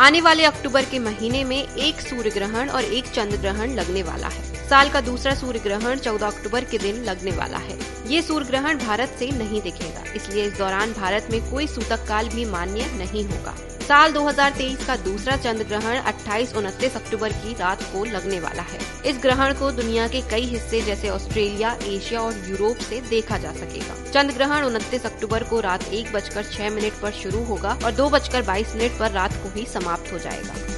आने वाले अक्टूबर के महीने में एक सूर्य ग्रहण और एक चंद्र ग्रहण लगने वाला है। साल का दूसरा सूर्य ग्रहण 14 अक्टूबर के दिन लगने वाला है। ये सूर्य ग्रहण भारत से नहीं दिखेगा, इसलिए इस दौरान भारत में कोई सूतक काल भी मान्य नहीं होगा। साल 2023 का दूसरा चंद्र ग्रहण 28 उनतीस अक्टूबर की रात को लगने वाला है। इस ग्रहण को दुनिया के कई हिस्से जैसे ऑस्ट्रेलिया, एशिया और यूरोप से देखा जा सकेगा। चंद्र ग्रहण उनतीस अक्टूबर को रात एक बजकर छह मिनट पर शुरू होगा और दो बजकर बाईस मिनट पर रात को ही समाप्त हो जाएगा।